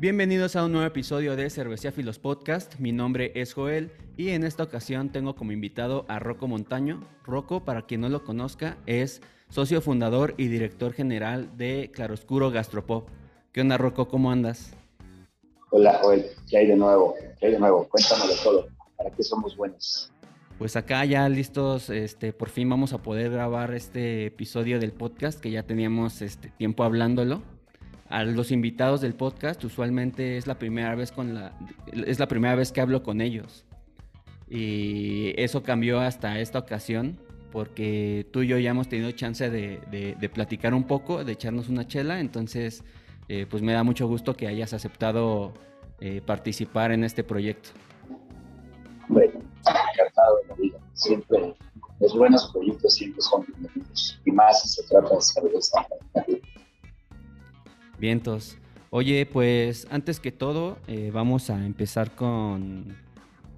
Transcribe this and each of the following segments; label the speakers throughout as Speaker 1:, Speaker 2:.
Speaker 1: Bienvenidos a un nuevo episodio de Cervecía Filos Podcast. Mi nombre es Joel y en esta ocasión tengo como invitado a Rocco Montaño. Rocco, para quien no lo conozca, es socio fundador y director general de Claroscuro Gastropop. ¿Qué onda, Rocco? ¿Cómo andas?
Speaker 2: Hola, Joel. ¿Qué hay de nuevo? ¿Qué hay de nuevo? Cuéntamelo todo. ¿Para qué somos buenos?
Speaker 1: Pues acá ya listos, este, por fin vamos a poder grabar este episodio del podcast que ya teníamos este tiempo hablándolo a los invitados del podcast usualmente es la primera vez con la es la primera vez que hablo con ellos. Y eso cambió hasta esta ocasión porque tú y yo ya hemos tenido chance de, platicar un poco de echarnos una chela. Entonces eh, pues me da mucho gusto que hayas aceptado eh, participar en este proyecto.
Speaker 2: Bueno encantado de la vida siempre los buenos proyectos siempre son bienvenidos. Y más si se trata de cerveza
Speaker 1: Vientos. Oye, pues antes que todo, eh, vamos a empezar con,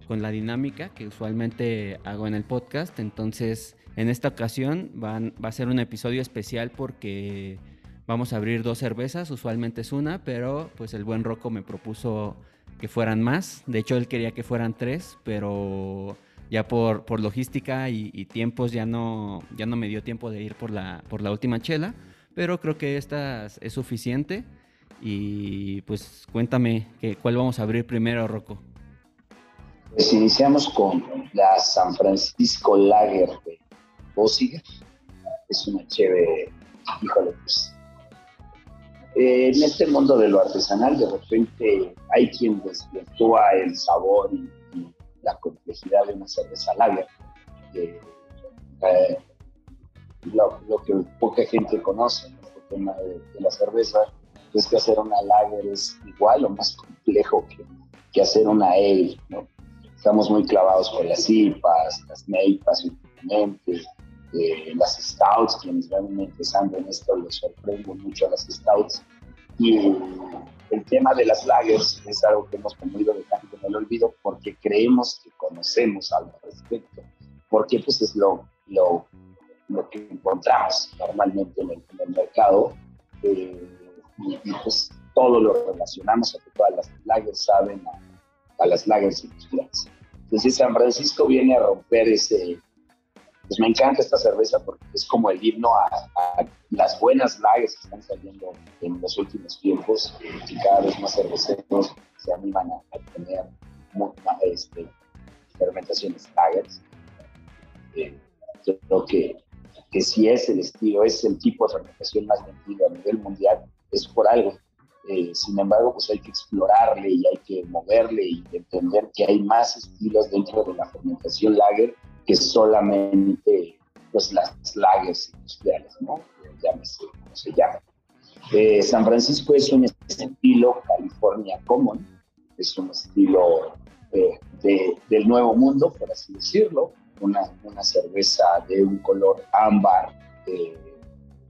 Speaker 1: con, la dinámica que usualmente hago en el podcast. Entonces, en esta ocasión van, va a ser un episodio especial porque vamos a abrir dos cervezas. Usualmente es una, pero pues el buen Rocco me propuso que fueran más. De hecho, él quería que fueran tres, pero ya por, por logística y, y, tiempos ya no, ya no me dio tiempo de ir por la, por la última chela pero creo que esta es suficiente. Y pues cuéntame, ¿cuál vamos a abrir primero, Rocco?
Speaker 2: Pues iniciamos con la San Francisco Lager de Bossiger. Es una chévere, híjole, pues. Eh, en este mundo de lo artesanal, de repente hay quien desvirtúa el sabor y, la complejidad de una cerveza lager. Eh, lo, que poca gente conoce en este tema de, la cerveza es que hacer una lager es igual o más complejo que, que hacer una ale, ¿no? Estamos muy clavados con las IPAs, las NEIPAs últimamente, eh, las stouts, quienes van empezando en esto les sorprendo mucho a las stouts. Y el tema de las lagers es algo que hemos tenido dejando en el olvido porque creemos que conocemos algo al respecto, porque pues es lo, lo lo que encontramos normalmente en el, mercado. Eh, y, pues todo lo relacionamos a todas las lagers saben a, las lagers industriales. Entonces San Francisco viene a romper ese... Pues me encanta esta cerveza porque es como el himno a, las buenas lagers que están saliendo en los últimos tiempos y cada vez más cerveceros se animan a, tener este, fermentaciones lagers. Eh, creo que que si es el estilo, es el tipo de fermentación más vendido a nivel mundial, es por algo. Eh, sin embargo, pues hay que explorarle y hay que moverle y entender que hay más estilos dentro de la fermentación lager que solamente pues, las lagers industriales, ¿no? Llámese como se llama. Eh, San Francisco es un estilo California Common, es un estilo eh, del nuevo mundo, por así decirlo, una, cerveza de un color ámbar eh,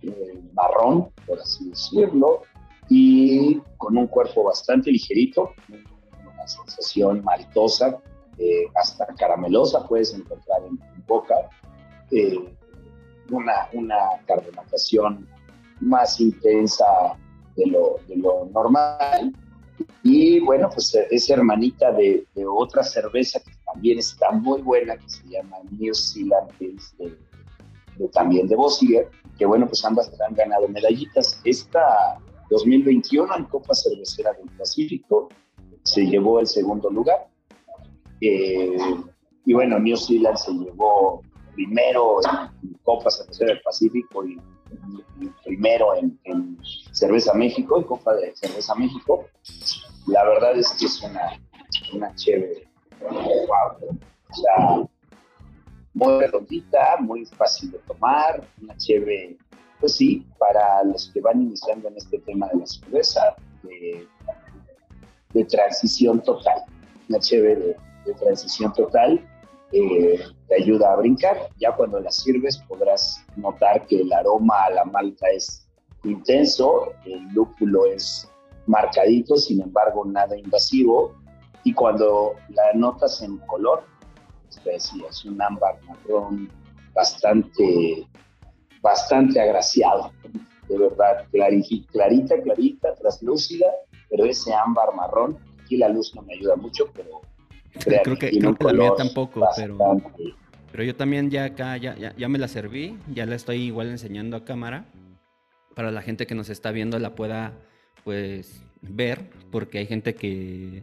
Speaker 2: eh, marrón, por así decirlo, y con un cuerpo bastante ligerito, una sensación maltosa, eh, hasta caramelosa puedes encontrar en, boca, una, una carbonatación más intensa de lo, de lo normal, y bueno, pues es hermanita de, de, otra cerveza que también está muy buena, que se llama New Zealand de, también de Bossiger, que bueno, pues ambas han ganado medallitas. Esta 2021 en Copa Cervecera del Pacífico se llevó el segundo lugar. Eh, y bueno, New Zealand se llevó primero en Copa Cervecera del Pacífico y, primero en, en, Cerveza México, en Copa de Cerveza México. La verdad es que es una, una chévere wow, o sea, muy redondita, muy fácil de tomar, una chévere, pues sí, para los que van iniciando en este tema de la cerveza, de, transición total, una chévere de, transición total, eh, te ayuda a brincar. Ya cuando la sirves podrás notar que el aroma a la malta es intenso, el lúpulo es marcadito, sin embargo nada invasivo, y cuando la notas en color, es es un ámbar marrón bastante, bastante agraciado, de verdad, clarita, clarita, traslúcida, pero ese ámbar marrón, aquí la luz no me ayuda mucho, pero
Speaker 1: creo que, creo que la mía tampoco, pero, pero yo también ya acá, ya, ya, ya me la serví, ya la estoy igual enseñando a cámara, para la gente que nos está viendo la pueda pues ver, porque hay gente que,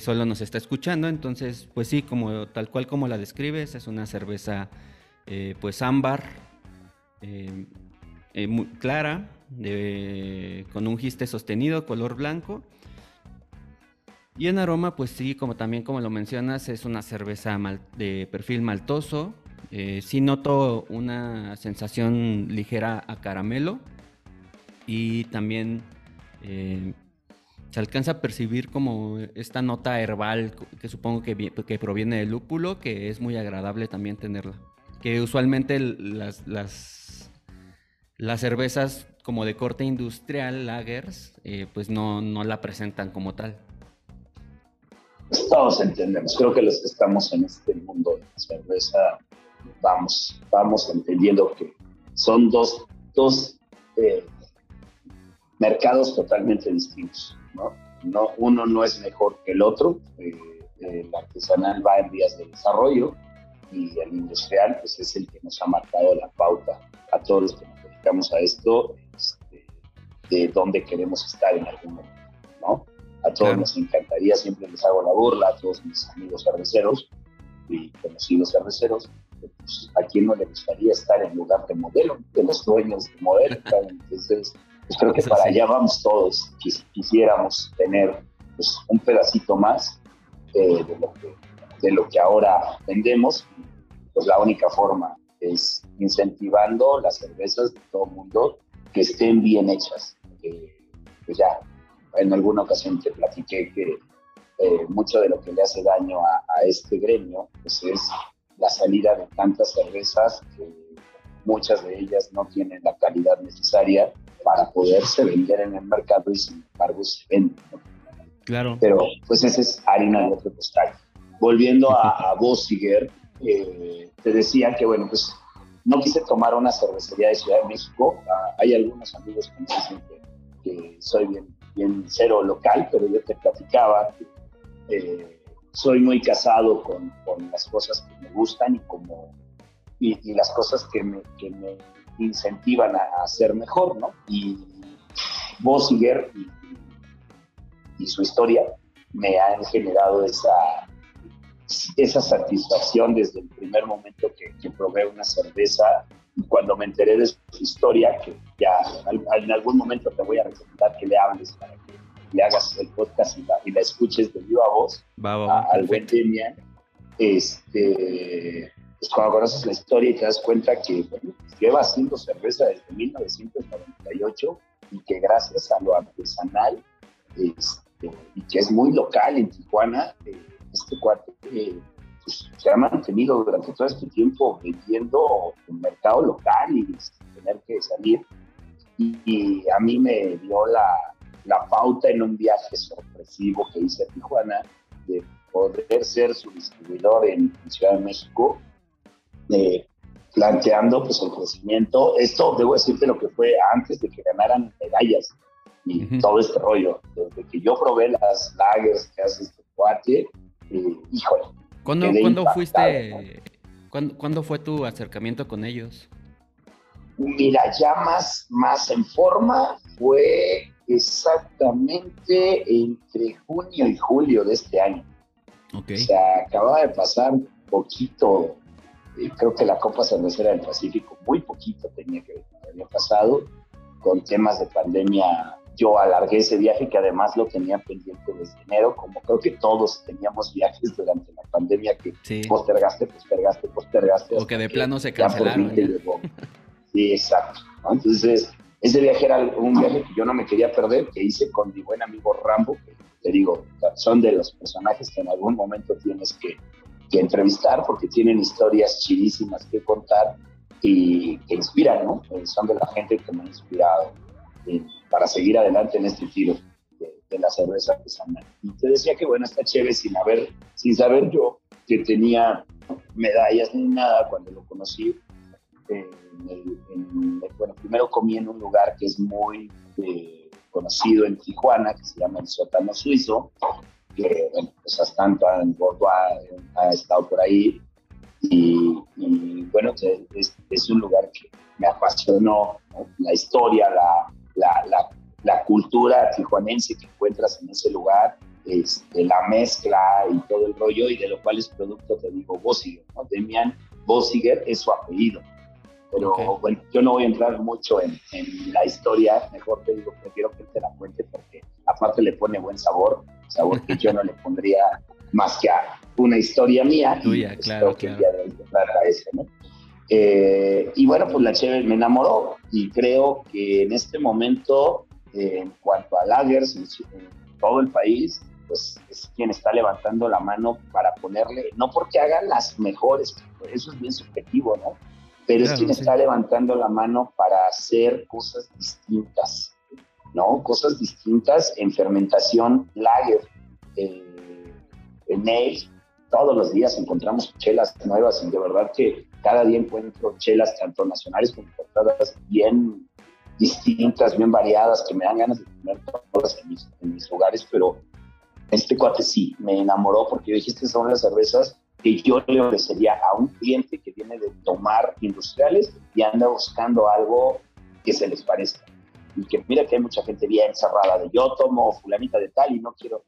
Speaker 1: solo nos está escuchando, entonces pues sí, como tal cual como la describes, es una cerveza eh, pues ámbar, eh, eh, muy clara, con un giste sostenido, color blanco. Y en aroma, pues sí, como también como lo mencionas, es una cerveza de perfil maltoso. sí noto una sensación ligera a caramelo y también se alcanza a percibir como esta nota herbal que supongo que, que proviene del lúpulo, que es muy agradable también tenerla. Que usualmente las, las, las cervezas como de corte industrial, lagers, eh, pues no, no la presentan como tal.
Speaker 2: Todos entendemos, creo que los que estamos en este mundo de cerveza vamos, vamos entendiendo que son dos, dos eh, mercados totalmente distintos. ¿No? uno no es mejor que el otro. Eh, el artesanal va en vías de desarrollo y el industrial pues es el que nos ha marcado la pauta a todos los que nos dedicamos a esto este, de dónde queremos estar en algún momento, ¿no? A todos nos encantaría, siempre les hago la burla, a todos mis amigos cerveceros y conocidos cerveceros, pues, a quién no le gustaría estar en lugar de modelo, de los dueños de modelo, entonces pues creo que para allá vamos todos. Quisiéramos tener pues, un pedacito más eh, de, lo que, de lo que ahora vendemos. Pues la única forma es incentivando las cervezas de todo el mundo que estén bien hechas. pues ya, en alguna ocasión te platiqué que eh, mucho de lo que le hace daño a, a, este gremio pues es la salida de tantas cervezas que muchas de ellas no tienen la calidad necesaria para poderse vender en el mercado y sin embargo se venden.
Speaker 1: Claro.
Speaker 2: Pero pues esa es harina de otro costal. Volviendo a, a Bossiger, eh, te decía que bueno, pues no quise tomar una cervecería de Ciudad de México. Ah, hay algunos amigos que me dicen que, soy bien, bien cero local, pero yo te platicaba que eh, soy muy casado con, con, las cosas que me gustan y como y, las cosas que me, que me incentivan a, ser mejor, ¿no? Y Bossiger y, y, su historia me han generado esa, esa satisfacción desde el primer momento que, que probé una cerveza y cuando me enteré de su historia, que ya en algún momento te voy a recomendar que le hables para que le hagas el podcast y la, y la escuches de viva voz al buen Demian, este, pues cuando conoces la historia y te das cuenta que lleva haciendo cerveza desde 1998 y que gracias a lo artesanal este, y que es muy local en Tijuana, eh, este cuarto eh, pues, se ha mantenido durante todo este tiempo vendiendo en mercado local y sin tener que salir. Y, a mí me dio la, la pauta en un viaje sorpresivo que hice a Tijuana de poder ser su distribuidor en Ciudad de México eh, planteando pues el crecimiento. Esto debo decirte lo que fue antes de que ganaran medallas y todo este rollo. Desde que yo probé las lagers que hace este cuate, eh, híjole.
Speaker 1: ¿Cuándo, fuiste? ¿cuándo, fue tu acercamiento con ellos?
Speaker 2: Mira, ya más, más en forma fue exactamente entre junio y julio de este año.
Speaker 1: Okay.
Speaker 2: O sea, acababa de pasar un poquito creo que la Copa Cervecera del Pacífico muy poquito tenía que haber pasado con temas de pandemia. Yo alargué ese viaje que además lo tenía pendiente desde enero, como creo que todos teníamos viajes durante la pandemia que postergaste, postergaste, postergaste.
Speaker 1: O que de plano se cancelaron.
Speaker 2: Sí, exacto. Entonces, ese viaje era un viaje que yo no me quería perder, que hice con mi buen amigo Rambo, que te digo, son de los personajes que en algún momento tienes que que entrevistar porque tienen historias chidísimas que contar y que inspiran, ¿no? Eh, son de la gente que me ha inspirado eh, para seguir adelante en este tiro de, la cerveza artesanal. Y te decía que, bueno, está chévere sin, haber, sin saber yo que tenía medallas ni nada cuando lo conocí. Eh, bueno, primero comí en un lugar que es muy conocido en Tijuana, que se llama el sótano suizo, que bueno, pues hasta en ha, estado por ahí, y, bueno, es, es, un lugar que me apasionó, la historia, la, la, la, la, cultura tijuanense que encuentras en ese lugar, este, la mezcla y todo el rollo, y de lo cual es producto, te digo, Bossiger, ¿no? Demian Bossiger es su apellido. Pero bueno, yo no voy a entrar mucho en, en, la historia, mejor te digo, prefiero que te la cuente porque aparte le pone buen sabor, sabor que yo no le pondría más que a una historia mía.
Speaker 1: Tuya, claro,
Speaker 2: que ese, ¿no? Eh, y bueno, pues la Cheve me enamoró y creo que en este momento, eh, en cuanto a lagers en, todo el país, pues es quien está levantando la mano para ponerle, no porque hagan las mejores, eso es bien subjetivo, ¿no? Pero es quien está levantando la mano para hacer cosas distintas, ¿no? Cosas distintas en fermentación lager. Eh, en él todos los días encontramos chelas nuevas y de verdad que cada día encuentro chelas tanto nacionales como importadas bien distintas, bien variadas, que me dan ganas de comer todas en mis, en mis lugares, pero este cuate sí, me enamoró porque yo dije, estas son las cervezas que yo le ofrecería a un cliente que viene de tomar industriales y anda buscando algo que se les parezca y que mira que hay mucha gente bien cerrada de yo tomo fulanita de tal y no quiero,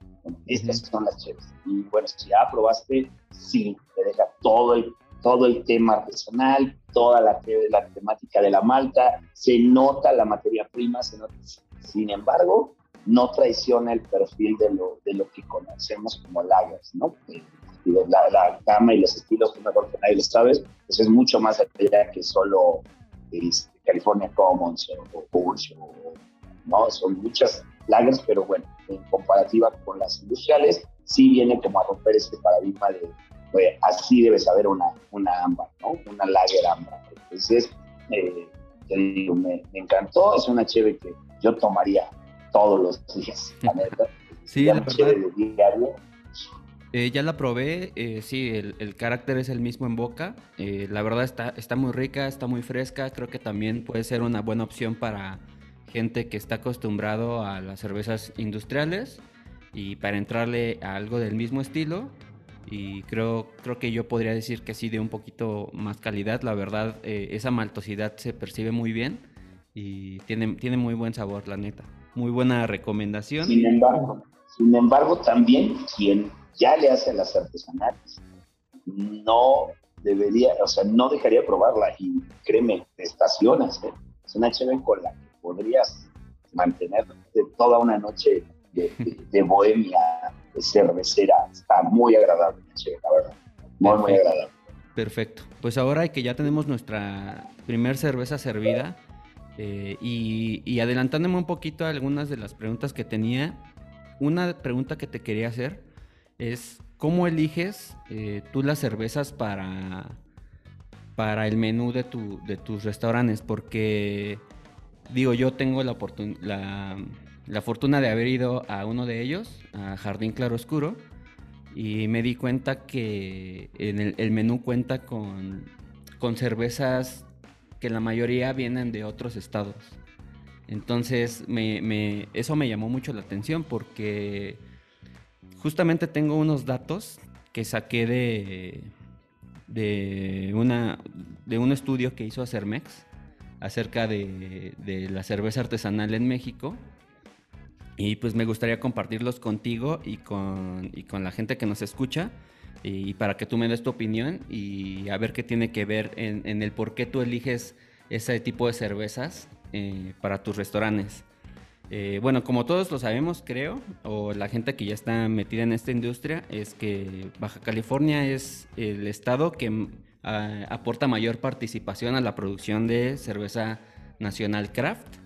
Speaker 2: estas son las chéves. Y bueno, si ya probaste, sí, te deja todo el, todo el tema artesanal, toda la, la temática de la malta, se nota la materia prima, se nota, sin embargo, no traiciona el perfil de lo, de lo que conocemos como lagers, ¿no? Eh, la, la, gama y los estilos, que mejor que nadie lo sabes, pues es mucho más allá que solo este, California Commons o, o, ¿no? Son muchas lagers, pero bueno, en comparativa con las industriales, sí viene como a romper ese paradigma de, así debe saber una, una ámbar, ¿no? Una lager ámbar. Entonces, eh, digo, me, encantó, es una cheve que yo tomaría todos los días, la neta.
Speaker 1: Sí, la verdad. diario eh, ya la probé, eh, sí, el, carácter es el mismo en boca. Eh, la verdad está, está muy rica, está muy fresca. Creo que también puede ser una buena opción para gente que está acostumbrado a las cervezas industriales y para entrarle a algo del mismo estilo. Y creo, creo que yo podría decir que sí de un poquito más calidad. La verdad, esa maltosidad se percibe muy bien y tiene, tiene muy buen sabor, la neta. Muy buena recomendación.
Speaker 2: Sin embargo, sin embargo también quien ya le hace las artesanales. No debería, o sea, no dejaría de probarla y créeme, te estacionas. ¿eh? Es una chévere con la que podrías mantener toda una noche de, bohemia de cervecera. Está muy agradable, la verdad. Muy, muy agradable.
Speaker 1: Perfecto. Pues ahora que ya tenemos nuestra primer cerveza servida eh, y, y adelantándome un poquito a algunas de las preguntas que tenía, una pregunta que te quería hacer es cómo eliges eh, tú las cervezas para, para el menú de, tu, de tus restaurantes, porque digo, yo tengo la, la, fortuna de haber ido a uno de ellos, a Jardín Claroscuro, y me di cuenta que en el, menú cuenta con, con cervezas que la mayoría vienen de otros estados. Entonces, eso me llamó mucho la atención porque Justamente tengo unos datos que saqué de, de, una, de un estudio que hizo Acermex acerca de, la cerveza artesanal en México. Y pues me gustaría compartirlos contigo y con, con la gente que nos escucha y para que tú me des tu opinión y a ver qué tiene que ver en, el por qué tú eliges ese tipo de cervezas eh, para tus restaurantes. Eh, bueno, como todos lo sabemos, creo, o la gente que ya está metida en esta industria, es que Baja California es el estado que mm, aporta mayor participación a la producción de cerveza nacional craft,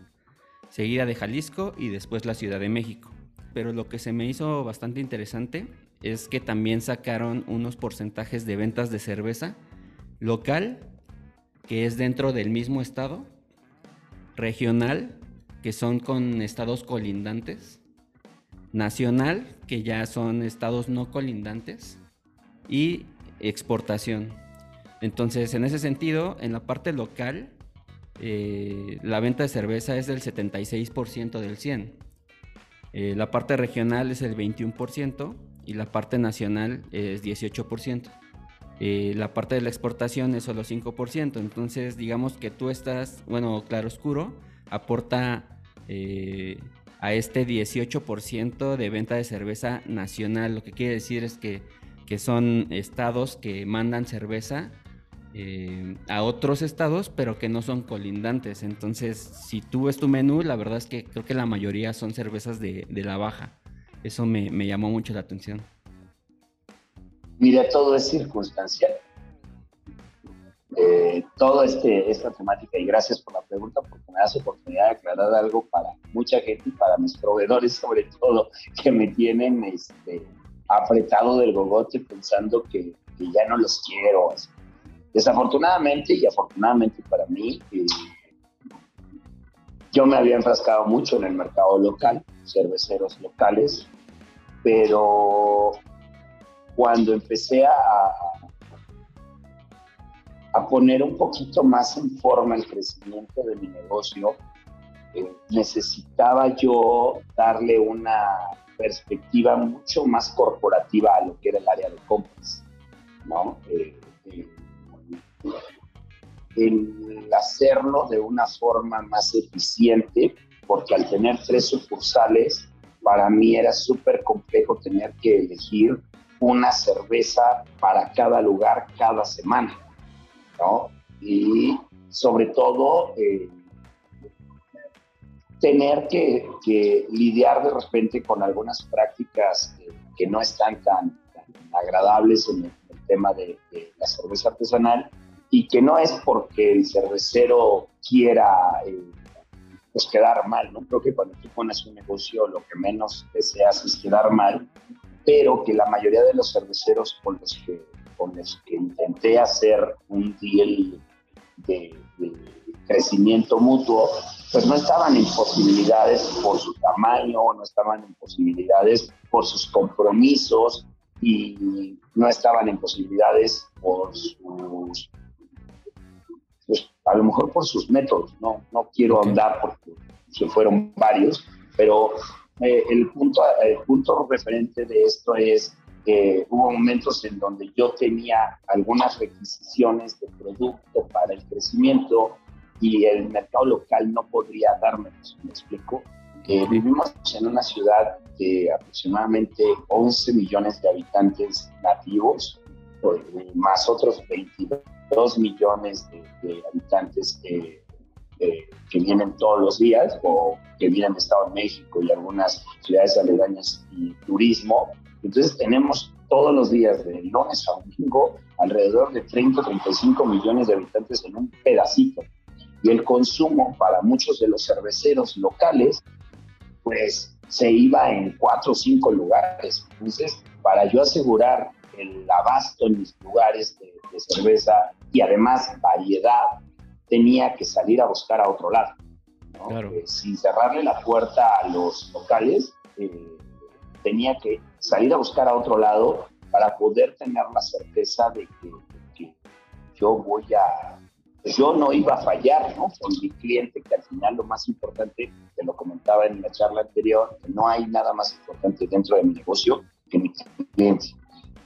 Speaker 1: seguida de Jalisco y después la Ciudad de México. Pero lo que se me hizo bastante interesante es que también sacaron unos porcentajes de ventas de cerveza local, que es dentro del mismo estado, regional que son con estados colindantes, nacional, que ya son estados no colindantes, y exportación. Entonces, en ese sentido, en la parte local, eh, la venta de cerveza es del 76% del 100. Eh, la parte regional es el 21% y la parte nacional es 18%. Eh, la parte de la exportación es solo 5%. Entonces, digamos que tú estás, bueno, claro oscuro, aporta eh, a este 18% de venta de cerveza nacional. Lo que quiere decir es que, que son estados que mandan cerveza eh, a otros estados, pero que no son colindantes. Entonces, si tú ves tu menú, la verdad es que creo que la mayoría son cervezas de, la baja. Eso me, llamó mucho la atención.
Speaker 2: Mira, todo es circunstancial. Eh, todo este, esta temática, y gracias por la pregunta, porque me das oportunidad de aclarar algo para mucha gente y para mis proveedores, sobre todo, que me tienen este, apretado del gogote pensando que, que ya no los quiero. Desafortunadamente y afortunadamente para mí, eh, yo me había enfrascado mucho en el mercado local, cerveceros locales, pero cuando empecé a, a poner un poquito más en forma el crecimiento de mi negocio, eh, necesitaba yo darle una perspectiva mucho más corporativa a lo que era el área de compras, ¿no? Eh, el hacerlo de una forma más eficiente, porque al tener tres sucursales, para mí era súper complejo tener que elegir una cerveza para cada lugar cada semana, ¿no? Y sobre todo, eh, tener que, lidiar de repente con algunas prácticas que no están tan, agradables en el, tema de, de, la cerveza artesanal y que no es porque el cervecero quiera eh, pues quedar mal, ¿no? Creo que cuando tú pones un negocio lo que menos deseas es quedar mal, pero que la mayoría de los cerveceros con los que, con los que intenté hacer un deal de, de crecimiento mutuo, pues no estaban en posibilidades por su tamaño, no estaban en posibilidades por sus compromisos y no estaban en posibilidades por sus pues a lo mejor por sus métodos, no, no quiero andar porque se fueron varios, pero eh, el, punto, el punto referente de esto es que hubo momentos en donde yo tenía algunas requisiciones de producto para el crecimiento y el mercado local no podría darme eso, ¿me explico? Eh, vivimos en una ciudad de aproximadamente 11 millones de habitantes nativos, eh, más otros 22 dos millones de, habitantes que, que, vienen todos los días o que vienen de Estado de México y algunas ciudades aledañas y turismo. Entonces tenemos todos los días, de lunes a domingo, alrededor de 30 o 35 millones de habitantes en un pedacito. Y el consumo para muchos de los cerveceros locales, pues se iba en cuatro o cinco lugares. Entonces, para yo asegurar el abasto en mis lugares de, cerveza y además variedad, tenía que salir a buscar a otro lado. Eh, sin cerrarle la puerta a los locales, eh, tenía que salir a buscar a otro lado para poder tener la certeza de que, yo voy a, yo no iba a fallar ¿no? con mi cliente, que al final lo más importante, te lo comentaba en la charla anterior, que no hay nada más importante dentro de mi negocio que mi cliente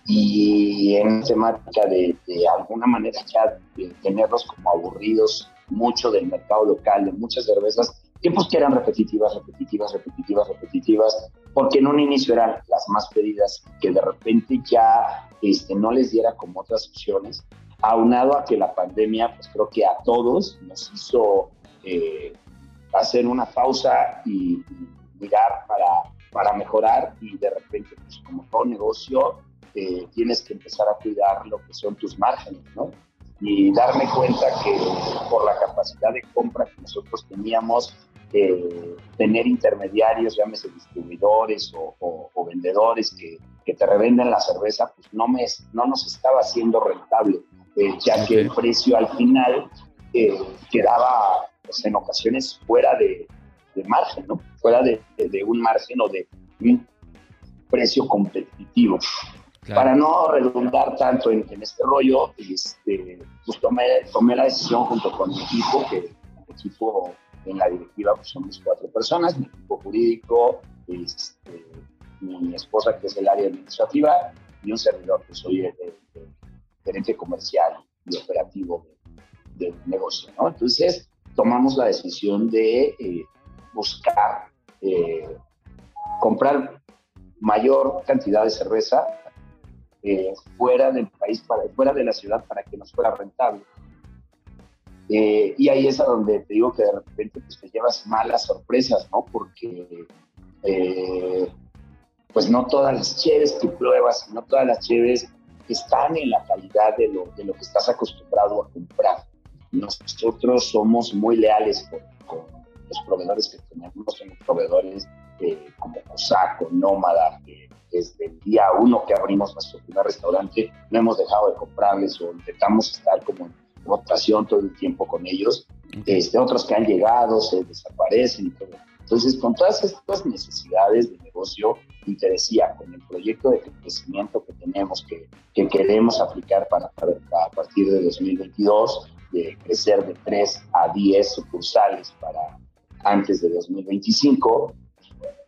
Speaker 2: y en temática de, de alguna manera ya de tenerlos como aburridos mucho del mercado local, de muchas cervezas, pues que eran repetitivas, repetitivas, repetitivas, repetitivas, porque en un inicio eran las más pedidas, que de repente ya este, no les diera como otras opciones, aunado a que la pandemia, pues creo que a todos nos hizo eh, hacer una pausa y, mirar para, para mejorar y de repente, pues como todo negocio, tienes que empezar a cuidar lo que son tus márgenes, ¿no? Y darme cuenta que por la capacidad de compra que nosotros teníamos, eh, tener intermediarios, llámese distribuidores o, vendedores que, que, te revenden la cerveza, pues no, me, no nos estaba haciendo rentable, eh, ya que el precio al final eh, quedaba pues, en ocasiones fuera de, de margen, ¿no? Fuera de, de, un margen o de un precio competitivo. Para no redundar tanto en, este rollo, este, pues tomé, tomé, la decisión junto con mi equipo, que equipo en la directiva pues somos cuatro personas, mi equipo jurídico, este, mi esposa que es el área administrativa y un servidor que soy el, gerente comercial y operativo del negocio. Entonces tomamos la decisión de eh, buscar eh, comprar mayor cantidad de cerveza eh, fuera del país, para, fuera de la ciudad, para que nos fuera rentable. Eh, y ahí es a donde te digo que de repente pues, te llevas malas sorpresas, ¿no? Porque eh, pues no todas las cheves que pruebas, no todas las cheves están en la calidad de lo, de lo que estás acostumbrado a comprar. Nosotros somos muy leales con, los proveedores que tenemos, somos proveedores como Cosaco, Nómada, que desde el día uno que abrimos nuestro primer restaurante no hemos dejado de comprarles o intentamos estar como en rotación todo el tiempo con ellos. Este, otros que han llegado se desaparecen y todo. Entonces, con todas estas necesidades de negocio, y te decía, con el proyecto de crecimiento que tenemos, que, que queremos aplicar para, para, a partir de 2022, de crecer de 3 a 10 sucursales para antes de 2025,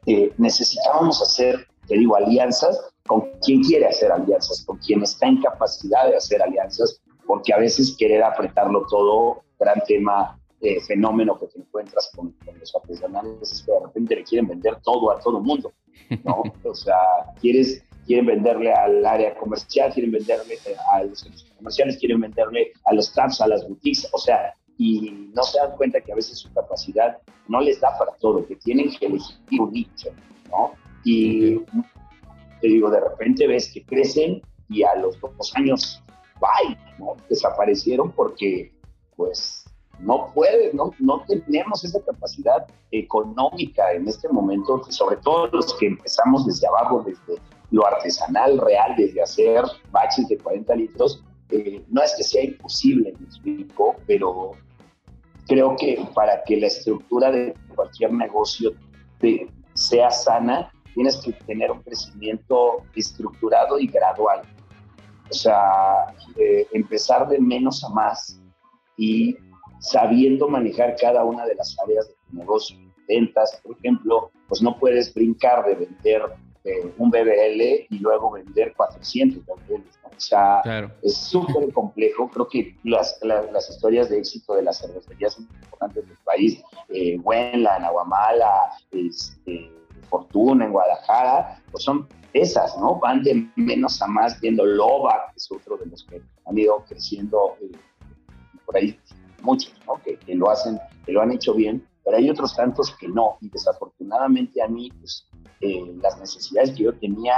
Speaker 2: eh, necesitábamos hacer, te digo, alianzas con quien quiere hacer alianzas, con quien está en capacidad de hacer alianzas, porque a veces querer apretarlo todo, gran tema, eh, fenómeno que te encuentras con, los artesanales, es que de repente le quieren vender todo a todo el mundo, ¿no? o sea, quieres, quieren venderle al área comercial, quieren venderle eh, a los comerciales, quieren venderle a los traps, a las boutiques, o sea, y no se dan cuenta que a veces su capacidad no les da para todo, que tienen que elegir un nicho, ¿no? Y te digo, de repente ves que crecen y a los dos años, bye, ¿no? Desaparecieron porque, pues, no puede, no, no tenemos esa capacidad económica en este momento, sobre todo los que empezamos desde abajo, desde lo artesanal real, desde hacer baches de 40 litros, eh, no es que sea imposible, me explico, pero creo que para que la estructura de cualquier negocio sea sana, tienes que tener un crecimiento estructurado y gradual. O sea, eh, empezar de menos a más y sabiendo manejar cada una de las áreas de tu negocio. Ventas, por ejemplo, pues no puedes brincar de vender eh, un BBL y luego vender 400 BBL. O sea, es súper complejo. Creo que las, las, historias de éxito de las cervecerías importantes del país, eh, Buenla, Nahuamala, este, Fortuna en Guadalajara, pues son esas, ¿no? Van de menos a más, viendo Loba, que es otro de los que han ido creciendo eh, por ahí, muchos, ¿no? Que, que, lo hacen, que lo han hecho bien, pero hay otros tantos que no, y desafortunadamente a mí, pues eh, las necesidades que yo tenía,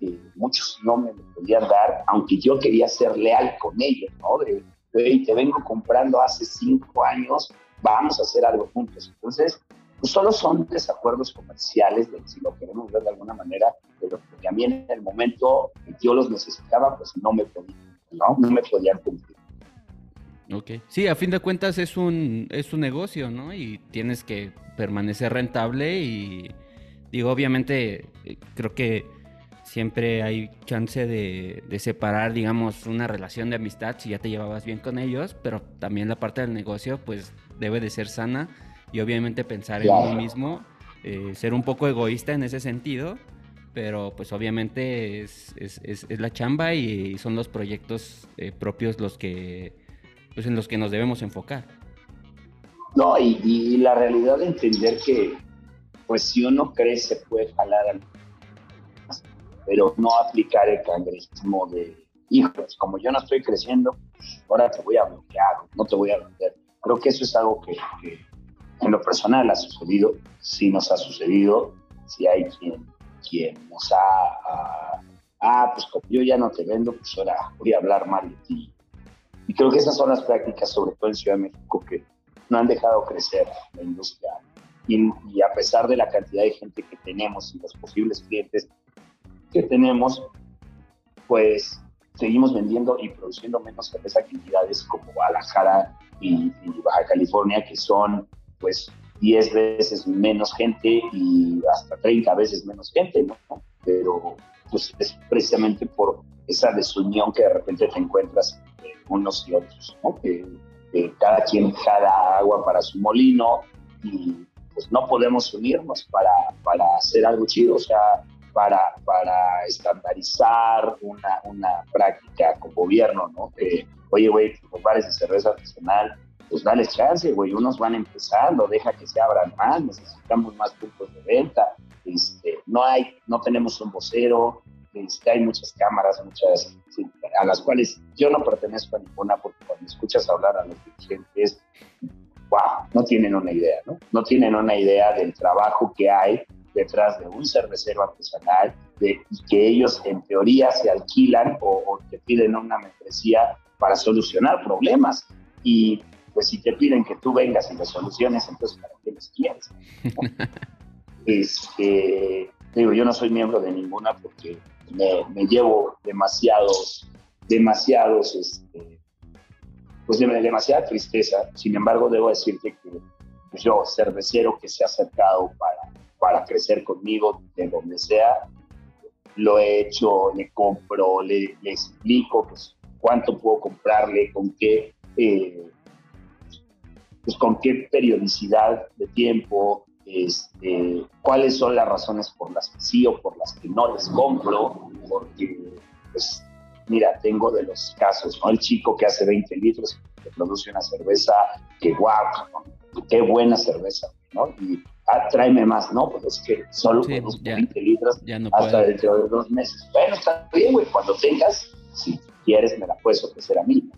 Speaker 2: eh, muchos no me podían dar, aunque yo quería ser leal con ellos, ¿no? De, te vengo comprando hace cinco años, vamos a hacer algo juntos. Entonces, pues solo son desacuerdos comerciales, de, si lo queremos ver de alguna manera, pero que a mí en el momento que yo los necesitaba, pues no me podían, ¿no? No me podían cumplir.
Speaker 1: Ok. Sí, a fin de cuentas es un, es un negocio, ¿no? Y tienes que permanecer rentable y Digo, obviamente, eh, creo que siempre hay chance de, separar, digamos, una relación de amistad si ya te llevabas bien con ellos, pero también la parte del negocio, pues, debe de ser sana y obviamente pensar en uno mismo, eh, ser un poco egoísta en ese sentido, pero pues obviamente es, la chamba y son los proyectos eh, propios los que, pues, en los que nos debemos enfocar.
Speaker 2: No, y, y la realidad de entender que pues si uno cree se puede jalar al pero no aplicar el cangrejísmo de hijos, como yo no estoy creciendo, ahora te voy a bloquear, no te voy a vender. Creo que eso es algo que, en lo personal ha sucedido, sí nos ha sucedido, si hay quien, quien nos ha, ah, pues como yo ya no te vendo, pues ahora voy a hablar mal de ti. Y creo que esas son las prácticas, sobre todo en Ciudad de México, que no han dejado crecer la industria y, a pesar de la cantidad de gente que tenemos y los posibles clientes que tenemos, pues seguimos vendiendo y produciendo menos que entidades como Guadalajara y, Baja California, que son pues 10 veces menos gente y hasta 30 veces menos gente, ¿no? Pero pues es precisamente por esa desunión que de repente te encuentras unos y otros, ¿no? Que, que cada quien jala agua para su molino y pues no podemos unirnos para, para hacer algo chido, o sea, para, para estandarizar una, una práctica con gobierno, ¿no? oye, güey, los bares de cerveza artesanal, pues dale chance, güey, unos van empezando, deja que se abran más, necesitamos más puntos de venta, este, no hay, no tenemos un vocero, este, hay muchas cámaras, muchas, a las cuales yo no pertenezco a ninguna, porque cuando escuchas hablar a los dirigentes, wow, no tienen una idea, ¿no? No tienen una idea del trabajo que hay detrás de un cervecero artesanal de, y que ellos en teoría se alquilan o, o te piden una membresía para solucionar problemas. Y pues si te piden que tú vengas y las soluciones, entonces ¿para qué les quieres? este, digo, yo no soy miembro de ninguna porque me, llevo demasiados, demasiados, este, pues demasiada tristeza. Sin embargo, debo decirte que pues, yo, cervecero que se ha acercado para, para crecer conmigo de donde sea, lo he hecho, le compro, le, explico pues, cuánto puedo comprarle, con qué, eh, pues, con qué periodicidad de tiempo, este, cuáles son las razones por las que sí o por las que no les compro, porque, pues, mira, tengo de los casos, ¿no? El chico que hace 20 litros, que produce una cerveza, que guau, qué buena cerveza, ¿no? Y ah, tráeme más, ¿no? Pues es que solo produzco 20 litros hasta dentro de dos meses. Bueno, está bien, güey, cuando tengas, si quieres, me la puedes ofrecer a mí.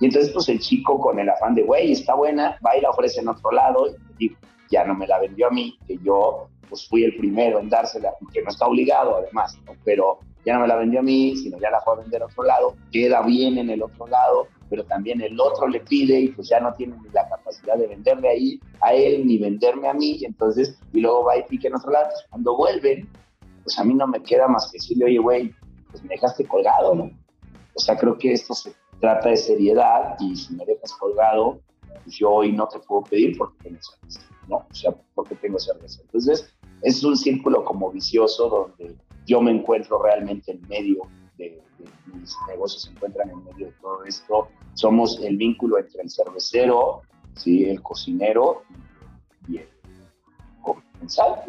Speaker 2: Y entonces, pues el chico con el afán de, güey, está buena, va y la ofrece en otro lado, y digo, ya no me la vendió a mí, que yo pues fui el primero en dársela, que no está obligado además, pero ya no me la vendió a mí, sino ya la fue a vender a otro lado, queda bien en el otro lado, pero también el otro le pide y pues ya no tiene ni la capacidad de venderle ahí a él ni venderme a mí, entonces, y luego va y pique en otro lado. cuando vuelven, pues a mí no me queda más que decirle, oye, güey, pues me dejaste colgado, ¿no? O sea, creo que esto se trata de seriedad y si me dejas colgado, pues yo hoy no te puedo pedir porque tengo cerveza, ¿no? O sea, porque tengo cerveza. Entonces, es un círculo como vicioso donde yo me encuentro realmente en medio de, mis negocios, se encuentran en medio de todo esto. Somos el vínculo entre el cervecero, ¿sí? el cocinero y el comensal,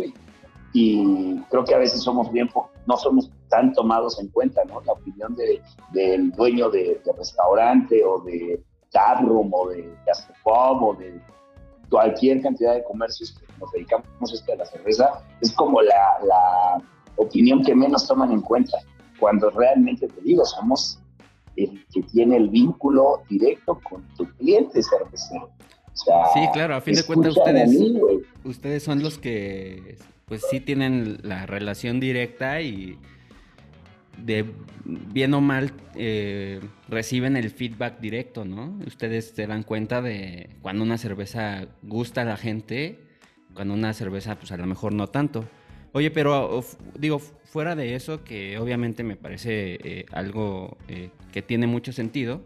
Speaker 2: Y creo que a veces somos bien, no somos tan tomados en cuenta, ¿no? La opinión de, del dueño de, restaurante o de taproom o de gastropub o de cualquier cantidad de comercios que nos dedicamos a esto de la cerveza, es como la, la opinión que menos toman en cuenta, cuando realmente te digo, somos el que tiene el vínculo directo con tu cliente cervecero.
Speaker 1: sí, claro, a fin de cuentas ustedes, ustedes son los que pues sí tienen la relación directa y de bien o mal eh, reciben el feedback directo, ¿no? Ustedes se dan cuenta de cuando una cerveza gusta a la gente, cuando una cerveza pues a lo mejor no tanto. Oye, pero digo, fuera de eso, que obviamente me parece eh, algo eh, que tiene mucho sentido,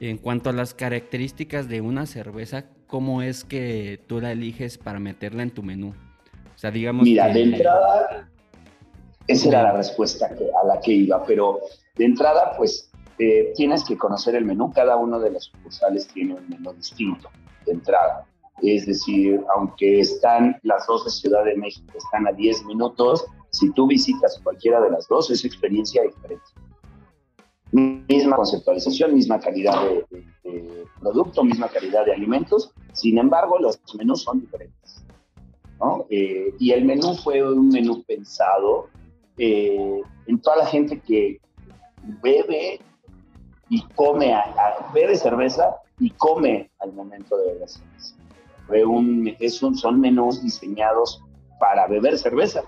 Speaker 1: en cuanto a las características de una cerveza, ¿cómo es que tú la eliges para meterla en tu menú?
Speaker 2: O sea, digamos Mira, de entrada, esa era la respuesta a la que iba, pero de entrada, pues eh, tienes que conocer el menú. Cada uno de los sucursales tiene un menú distinto de entrada. Es decir, aunque están las dos de Ciudad de México, están a 10 minutos, si tú visitas cualquiera de las dos, es experiencia diferente. Misma conceptualización, misma calidad de, producto, misma calidad de alimentos, sin embargo, los menús son diferentes. Eh, y el menú fue un menú pensado eh, en toda la gente que bebe y come, bebe cerveza y come al momento de beber cerveza. Un, es un, son menús diseñados para beber cerveza,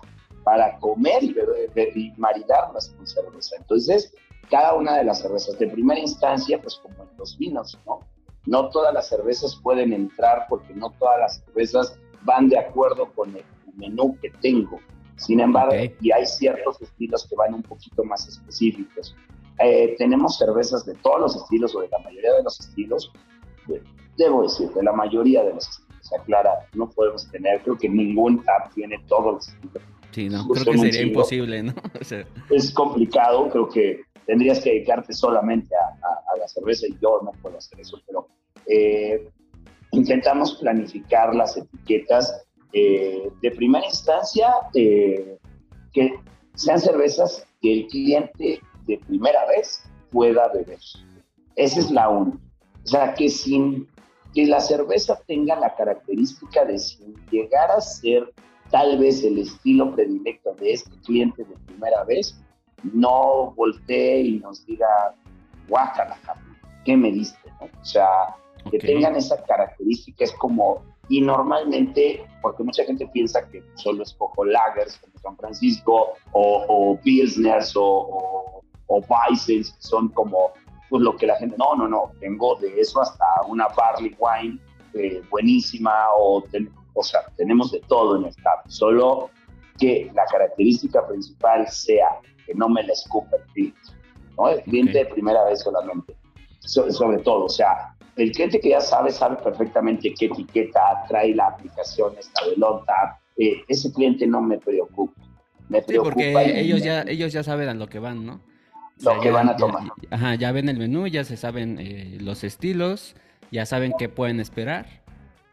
Speaker 2: para comer y, beber, y maridarlas con cerveza. Entonces, cada una de las cervezas, de primera instancia, pues como en los vinos, ¿no? No todas las cervezas pueden entrar porque no todas las cervezas van de acuerdo con el menú que tengo. Sin embargo, y hay ciertos estilos que van un poquito más específicos. Eh, tenemos cervezas de todos los estilos o de la mayoría de los estilos. debo decir, de la mayoría de los estilos. Clara, no podemos tener, creo que ningún tap tiene todos los estilos.
Speaker 1: Sí, no, creo que sería imposible, ¿no?
Speaker 2: Es complicado, creo que tendrías que dedicarte solamente a, la cerveza y yo no puedo hacer eso, pero eh, intentamos planificar las etiquetas eh, de primera instancia, eh, que sean cervezas que el cliente de primera vez pueda beber. Esa es la una. O sea, que sin que la cerveza tenga la característica de sin llegar a ser tal vez el estilo predilecto de este cliente de primera vez, no voltee y nos diga, guácala, ¿qué me diste? O sea, que tengan esa característica es como, y normalmente, porque mucha gente piensa que solo escojo lagers como San Francisco o, o pilsners o, o, o son como pues lo que la gente, no, no, no, tengo de eso hasta una barley wine eh, buenísima o, o sea, tenemos de todo en esta, solo que la característica principal sea que no me la escupa el cliente, ¿no? El cliente de primera vez solamente, sobre todo, o sea, el cliente que ya sabe, sabe perfectamente qué etiqueta trae la aplicación esta de eh, ese cliente no me preocupa. Me
Speaker 1: preocupa sí, porque ellos ya, ellos ya saben a lo que van, ¿no?
Speaker 2: Lo que van a tomar.
Speaker 1: Ya, ajá, ya ven el menú, ya se saben eh, los estilos, ya saben qué pueden esperar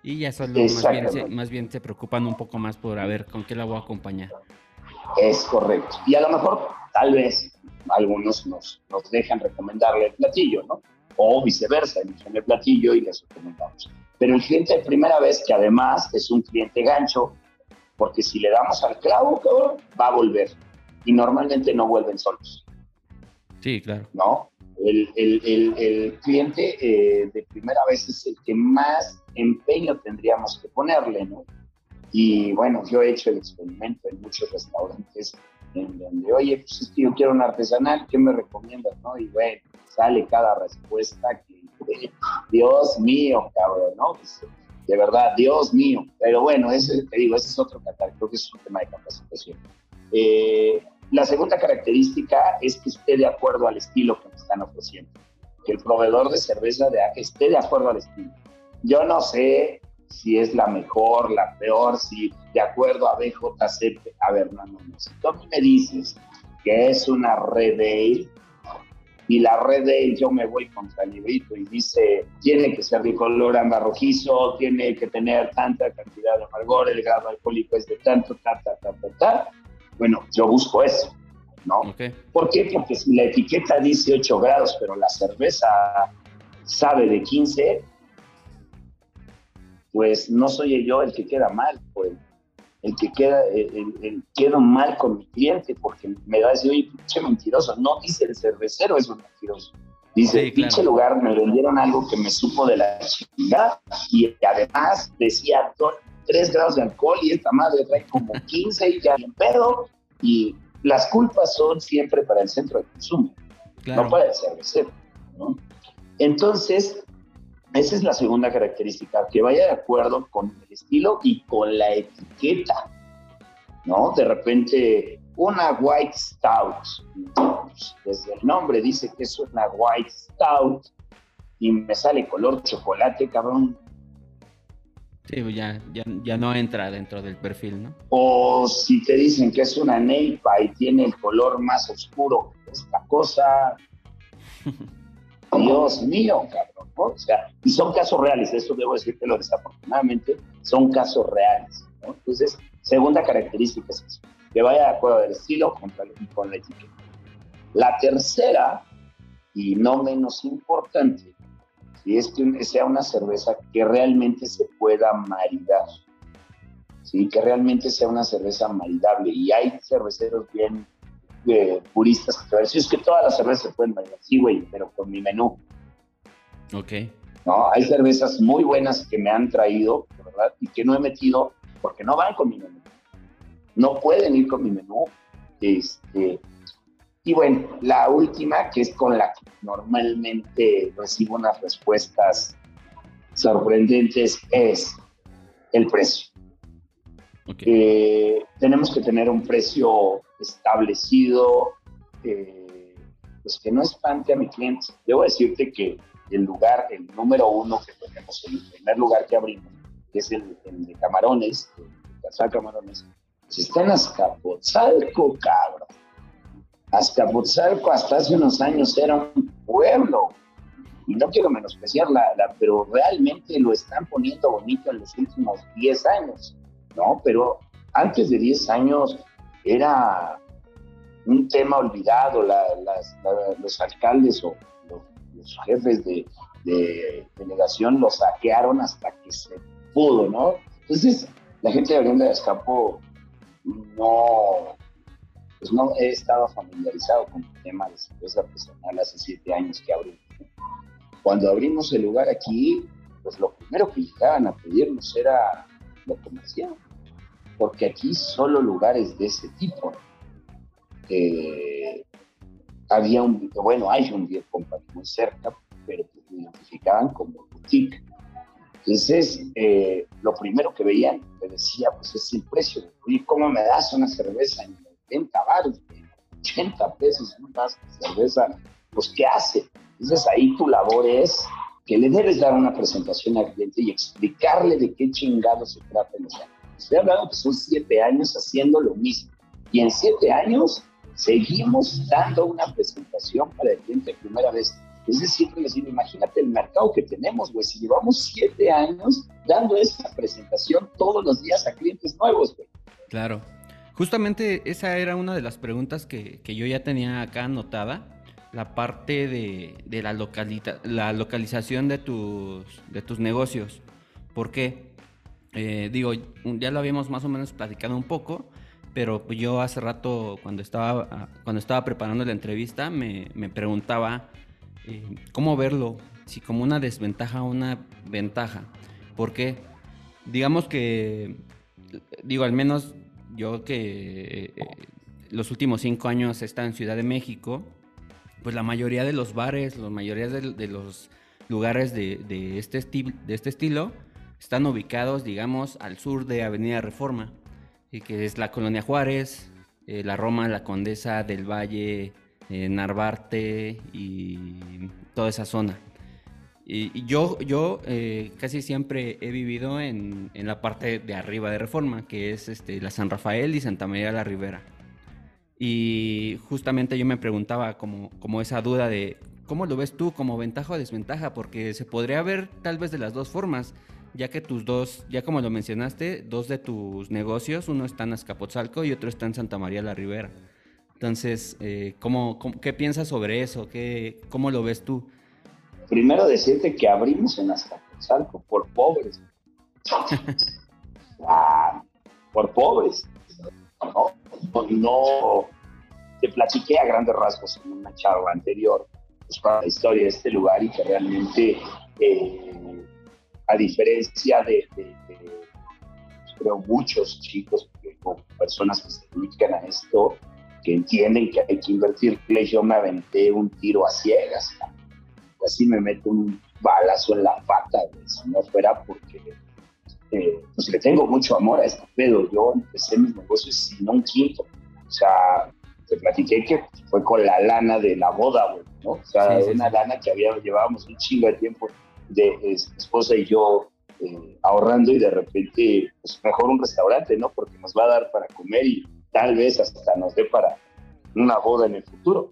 Speaker 1: y ya solo más bien, se, más bien se preocupan un poco más por a ver con qué la voy a acompañar.
Speaker 2: Es correcto. Y a lo mejor, tal vez, algunos nos, nos dejan recomendarle el platillo, ¿no? O viceversa, eligen el platillo y les recomendamos. Pero el cliente de primera vez, que además es un cliente gancho, porque si le damos al clavo, va a volver. Y normalmente no vuelven solos.
Speaker 1: Sí, claro.
Speaker 2: ¿No? El, el, el, cliente eh, de primera vez es el que más empeño tendríamos que ponerle, ¿no? Y bueno, yo he hecho el experimento en muchos restaurantes en donde, oye, pues es que yo quiero un artesanal, ¿qué me recomiendas? ¿no? Y bueno, sale cada respuesta que, Dios mío, cabrón, ¿no? Pues, de verdad, Dios mío. Pero bueno, ese, te digo, ese es otro catálogo, creo que es un tema de capacitación. Eh, la segunda característica es que esté de acuerdo al estilo que me están ofreciendo, que el proveedor de cerveza de, esté de acuerdo al estilo. Yo no sé si es la mejor, la peor, si de acuerdo a BJC, a ver, no, no, no. Si tú me dices que es una Red Ale, y la Red Ale yo me voy contra el librito y dice, tiene que ser de color ámbar rojizo, tiene que tener tanta cantidad de amargor, el grado alcohólico es de tanto, ta, ta, ta, ta, ta, bueno, yo busco eso, ¿no? ¿Por qué? Porque si la etiqueta dice 8 grados, pero la cerveza sabe de 15, pues no soy yo el que queda mal, pues el que queda, el, quedo mal con mi cliente porque me va a decir, oye, pinche mentiroso, no dice el cervecero es un mentiroso. Dice, pinche lugar, me vendieron algo que me supo de la chingada y además decía 3 grados de alcohol y esta madre trae como 15 y ya bien pedo. Y las culpas son siempre para el centro de consumo, no para el cervecero. ¿no? Entonces, esa es la segunda característica, que vaya de acuerdo con el estilo y con la etiqueta. ¿no? De repente, una White Stout, desde el nombre dice que es una White Stout y me sale color chocolate, cabrón,
Speaker 1: Sí, pues ya, ya, no entra dentro del perfil, ¿no?
Speaker 2: O si te dicen que es una neipa y tiene el color más oscuro que esta cosa, Dios mío, cabrón, O sea, y son casos reales, eso debo decírtelo desafortunadamente, son casos reales, ¿no? Entonces, segunda característica es eso, que vaya de acuerdo del estilo con, con la etiqueta. La tercera, y no menos importante, y es que sea una cerveza que realmente se pueda maridar, ¿sí? que realmente sea una cerveza maridable. Y hay cerveceros bien eh, puristas que te van a decir, es que todas las cervezas se pueden maridar, sí, güey, pero con mi menú.
Speaker 1: Ok.
Speaker 2: ¿No? Hay cervezas muy buenas que me han traído, ¿verdad? Y que no he metido porque no van con mi menú. No pueden ir con mi menú. Este, y bueno, la última, que es con la que normalmente recibo unas respuestas sorprendentes, es el precio. Eh, tenemos que tener un precio establecido, eh, pues que no espante a mi cliente. Debo decirte que el lugar, el número uno que tenemos, el primer lugar que abrimos, que es el, de Camarones, el de Casa Camarones, pues está en Azcapotzalco, cabrón. Azcapotzalco hasta hace unos años era un pueblo. Y no quiero menospreciarla, la, pero realmente lo están poniendo bonito en los últimos 10 años, ¿no? Pero antes de 10 años era un tema olvidado, los alcaldes o los, jefes de, delegación lo saquearon hasta que se pudo, ¿no? Entonces, la gente de Abriendo de Escapo no, pues no he estado familiarizado con el tema de cerveza artesanal hace siete años que abrimos. Cuando abrimos el lugar aquí, pues lo primero que llegaban a pedirnos era lo comercial, porque aquí solo lugares de ese tipo. Eh, había un, bueno, hay un beer company muy cerca, pero pues lo identificaban como boutique. Entonces, eh, lo primero que veían, me decía, pues es el precio. Oye, ¿cómo me das una cerveza en 80 baros, 80 pesos una cerveza? Pues, ¿qué hace? Entonces, ahí tu labor es que le debes dar una presentación al cliente y explicarle de qué chingado se trata. Estoy hablando que son siete años haciendo lo mismo. Y en siete años seguimos dando una presentación para el cliente primera vez. Es decir, decir, imagínate el mercado que tenemos, güey. Si llevamos siete años dando esa presentación todos los días a clientes nuevos, güey.
Speaker 1: Claro. Justamente esa era una de las preguntas que, que yo ya tenía acá anotada. La parte de, de la, la localización de tus, de tus negocios. ¿Por qué? Eh, digo, ya lo habíamos más o menos platicado un poco, pero yo hace rato cuando estaba, cuando estaba preparando la entrevista me, me preguntaba eh, cómo verlo, si como una desventaja o una ventaja. Porque digamos que, digo, al menos yo que eh, los últimos cinco años he estado en Ciudad de México, pues la mayoría de los bares, la mayoría de, los lugares de, de, este de este estilo están ubicados, digamos, al sur de Avenida Reforma que es la Colonia Juárez, eh, la Roma, la Condesa del Valle, eh, Narvarte y toda esa zona. Y, yo, yo eh, casi siempre he vivido en, en, la parte de arriba de Reforma, que es este, la San Rafael y Santa María de la Ribera. Y justamente yo me preguntaba como, como esa duda de, ¿cómo lo ves tú como ventaja o desventaja? Porque se podría ver tal vez de las dos formas ya que tus dos, ya como lo mencionaste, dos de tus negocios, uno está en Azcapotzalco y otro está en Santa María la Ribera. Entonces, eh, ¿cómo, qué piensas sobre eso? ¿Qué, ¿Cómo lo ves tú?
Speaker 2: Primero decirte que abrimos en Azcapotzalco por pobres. Ah, por pobres. No, no, te platiqué a grandes rasgos en una charla anterior pues, para la historia de este lugar y que realmente eh, a diferencia de, creo, muchos chicos o personas que se dedican a esto, que entienden que hay que invertirle, yo me aventé un tiro a ciegas. Así me meto un balazo en la pata, si no fuera porque eh, pues le tengo mucho amor a este pedo. Yo empecé mis negocios sin un quinto. O sea, te platiqué que fue con la lana de la boda, güey, ¿no? O sea, una lana que había, llevábamos un chingo de tiempo de esposa y yo eh, ahorrando y de repente, pues mejor un restaurante, ¿no? Porque nos va a dar para comer y tal vez hasta nos dé para una boda en el futuro,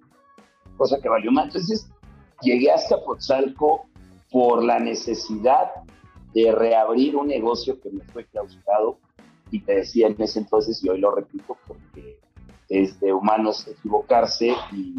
Speaker 2: cosa que valió más. Entonces, llegué hasta Potzalco por la necesidad de reabrir un negocio que me fue clausurado y te decía en ese entonces y hoy lo repito porque es de humanos equivocarse y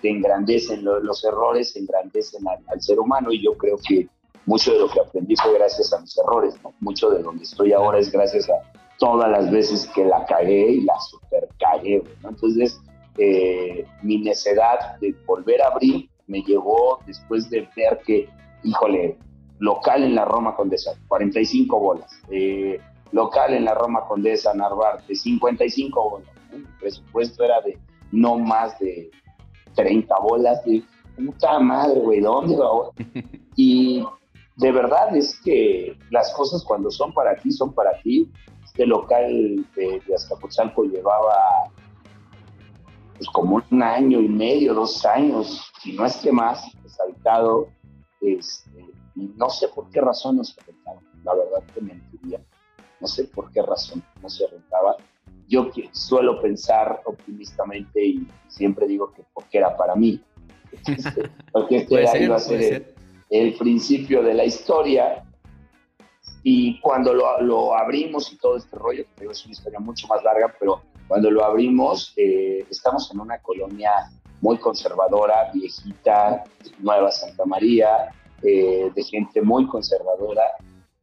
Speaker 2: te engrandecen los, errores, engrandecen al, ser humano y yo creo que mucho de lo que aprendí fue gracias a mis errores, mucho de donde estoy ahora es gracias a todas las veces que la cagué y la super cagué. Entonces, eh, mi necedad de volver a abrir me llevó después de ver que, híjole, local en la Roma Condesa, 45 bolas. Eh, local en la Roma Condesa, Narvarte, 55 bolas. El presupuesto era de no más de 30 bolas de puta madre, güey, ¿dónde va? Y de verdad es que las cosas cuando son para ti, son para ti. Este local de, de Azcapotzalco llevaba pues como un año y medio, dos años, si no es que más, deshabitado. Este, y no sé por qué razón no se rentaba, la verdad que mentiría. No sé por qué razón no se rentaba yo suelo pensar optimistamente y siempre digo que porque era para mí. porque este iba a ser el, principio de la historia. Y cuando lo, lo abrimos y todo este rollo, que es una historia mucho más larga, pero cuando lo abrimos, eh, estamos en una colonia muy conservadora, viejita, Nueva Santa María, eh, de gente muy conservadora,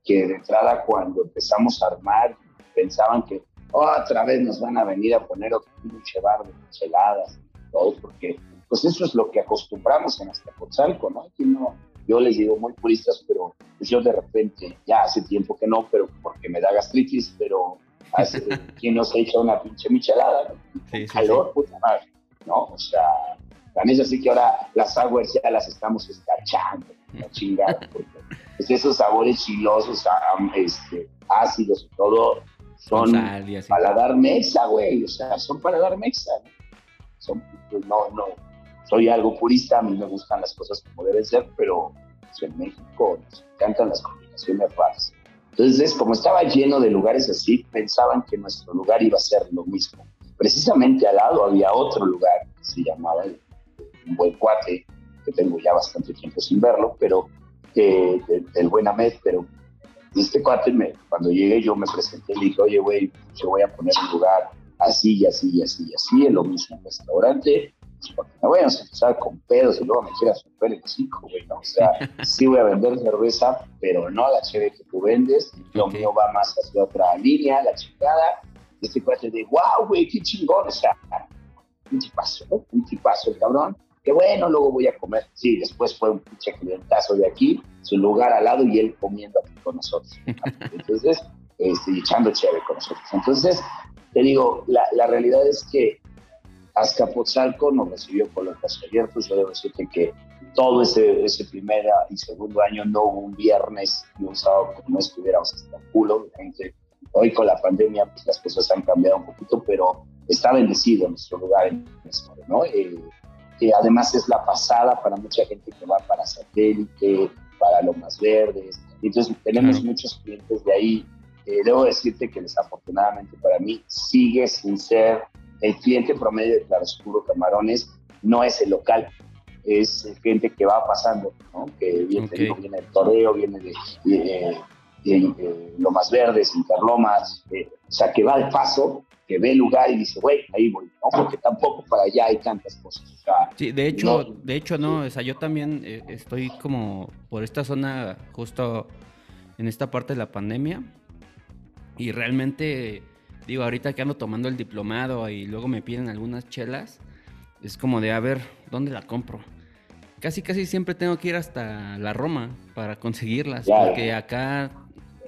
Speaker 2: que de entrada cuando empezamos a armar pensaban que otra vez nos van a venir a poner pinche bar de micheladas, todo, porque pues eso es lo que acostumbramos en Azcapotzalco, ¿no? Aquí no, yo les digo muy puristas, pero yo de repente, ya hace tiempo que no, pero porque me da gastritis, pero hace, ¿quién nos echa una pinche michelada? ¿no? Sí, calor, puta madre, ¿no? O sea, también es así que ahora las aguas ya las estamos escarchando, la chingada, porque pues, esos sabores chilosos, este, ácidos y todo, son para dar mesa, güey, o sea, son para dar mesa, ¿no? Son, pues, no, no, soy algo purista, a mí me gustan las cosas como deben ser, pero pues, en México nos encantan las combinaciones raras. Entonces, como estaba lleno de lugares así, pensaban que nuestro lugar iba a ser lo mismo. Precisamente al lado había otro lugar que se llamaba Un Buen Cuate, que tengo ya bastante tiempo sin verlo, pero eh, del Buen Amed, pero este cuate, me, cuando llegué yo me presenté le dije, oye, güey, yo voy a poner un lugar así y así y así y así, en lo mismo restaurante, porque no voy a empezar con pedos y luego me quieras romper el hocico, güey, ¿no? O sea, sí voy a vender cerveza, pero no la chévere que tú vendes, lo mío va más hacia otra línea, la chingada. Y este cuate de, wow, güey, qué chingón, o sea, un tipazo, ¿no? Un tipazo el cabrón. Que bueno, luego voy a comer. Sí, después fue un pinche clientazo de aquí, su lugar al lado y él comiendo aquí con nosotros. Entonces, este, echando chévere con nosotros. Entonces, te digo, la, la realidad es que Azcapotzalco nos recibió con los brazos abiertos. Yo debo decirte que todo ese, ese primer y segundo año no hubo un viernes y un sábado que no estuviéramos hasta el culo. Gente, hoy con la pandemia pues, las cosas han cambiado un poquito, pero está bendecido nuestro lugar en ¿no? Eh, que además es la pasada para mucha gente que va para satélite, para Lomas Verdes. Entonces tenemos muchos clientes de ahí. Eh, debo decirte que desafortunadamente para mí sigue sin ser el cliente promedio de Claroscuro Camarones no es el local, es el cliente que va pasando, ¿no? que viene, viene del toreo, viene de, de, de, Lomas Verdes, Interlomas, eh, o sea, que va de paso, que ve el lugar y dice, güey, ahí voy, ¿no? porque tampoco para allá hay tantas cosas.
Speaker 1: sí, de hecho, no, de hecho no, o sea, yo también eh, estoy como por esta zona, justo en esta parte de la pandemia, y realmente digo, ahorita que ando tomando el diplomado y luego me piden algunas chelas, es como de, a ver, ¿dónde la compro? Casi, casi siempre tengo que ir hasta la Roma para conseguirlas, porque acá,